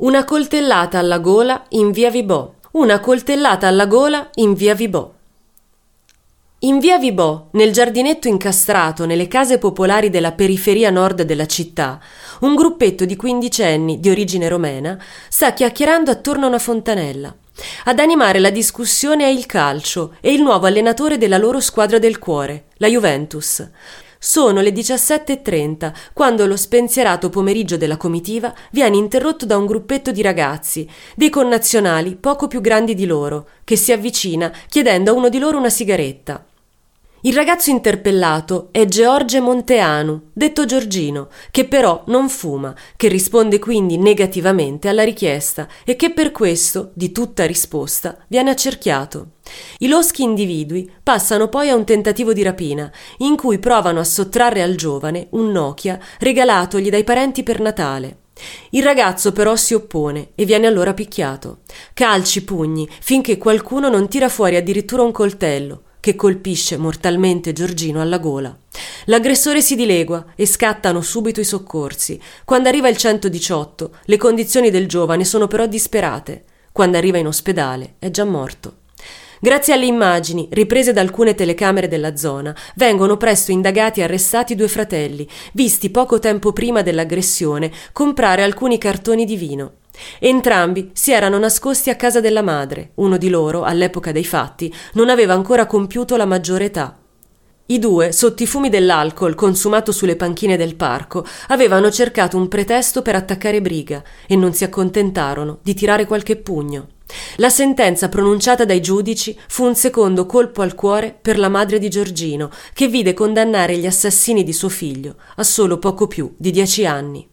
Una coltellata alla gola in via Vibò. Una coltellata alla gola in via Vibò. In via Vibò, nel giardinetto incastrato nelle case popolari della periferia nord della città, un gruppetto di quindicenni di origine romena sta chiacchierando attorno a una fontanella. Ad animare la discussione è il calcio e il nuovo allenatore della loro squadra del cuore, la Juventus. Sono le 17.30 quando lo spensierato pomeriggio della comitiva viene interrotto da un gruppetto di ragazzi, dei connazionali poco più grandi di loro, che si avvicina chiedendo a uno di loro una sigaretta. Il ragazzo interpellato è George Monteanu, detto Giorgino, che però non fuma, che risponde quindi negativamente alla richiesta e che per questo, di tutta risposta, viene accerchiato. I loschi individui passano poi a un tentativo di rapina, in cui provano a sottrarre al giovane un Nokia regalatogli dai parenti per Natale. Il ragazzo però si oppone e viene allora picchiato. Calci, pugni, finché qualcuno non tira fuori addirittura un coltello che colpisce mortalmente Giorgino alla gola. L'aggressore si dilegua e scattano subito i soccorsi. Quando arriva il 118, le condizioni del giovane sono però disperate. Quando arriva in ospedale è già morto. Grazie alle immagini, riprese da alcune telecamere della zona, vengono presto indagati e arrestati due fratelli, visti poco tempo prima dell'aggressione comprare alcuni cartoni di vino. Entrambi si erano nascosti a casa della madre. Uno di loro, all'epoca dei fatti, non aveva ancora compiuto la maggiore età. I due, sotto i fumi dell'alcol consumato sulle panchine del parco, avevano cercato un pretesto per attaccare Briga e non si accontentarono di tirare qualche pugno. La sentenza pronunciata dai giudici fu un secondo colpo al cuore per la madre di Giorgino, che vide condannare gli assassini di suo figlio a solo poco più di dieci anni.